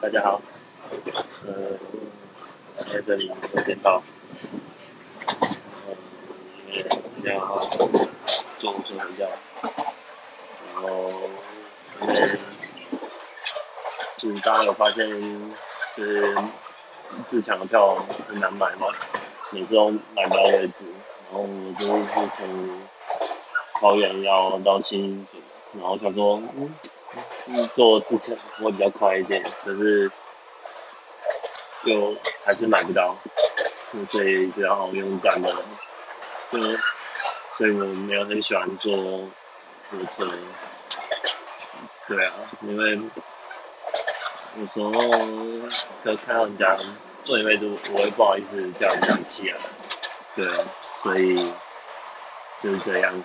大家好，呃，在这里有点到，呃，因为比较中午睡午觉，然后因为是大家有发现，就是自强的票很难买嘛，每次都买不到位置，然后我就是是从桃园要到新竹，然后想说，嗯。做之前会比较快一点，可是就还是买不到，所以只好用站的。就所以我没有很喜欢坐火车。对啊，因为有时候就看到人家坐一位置，我会不好意思叫人家起来。对，所以就是这样。